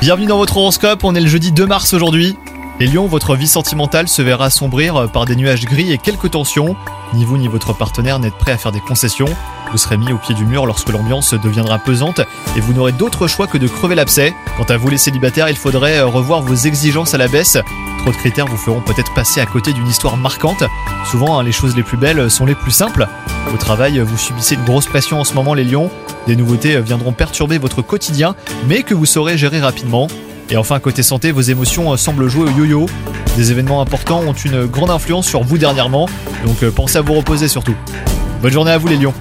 Bienvenue dans votre horoscope, on est le jeudi 2 mars aujourd'hui. Les lions, votre vie sentimentale se verra assombrir par des nuages gris et quelques tensions. Ni vous ni votre partenaire n'êtes prêt à faire des concessions. Vous serez mis au pied du mur lorsque l'ambiance deviendra pesante et vous n'aurez d'autre choix que de crever l'abcès. Quant à vous les célibataires, il faudrait revoir vos exigences à la baisse. Trop de critères vous feront peut-être passer à côté d'une histoire marquante. Souvent, hein, les choses les plus belles sont les plus simples. Au travail, vous subissez une grosse pression en ce moment les lions. Des nouveautés viendront perturber votre quotidien, mais que vous saurez gérer rapidement. Et enfin, côté santé, vos émotions semblent jouer au yo-yo. Des événements importants ont une grande influence sur vous dernièrement, donc euh, pensez à vous reposer surtout. Bonne journée à vous les lions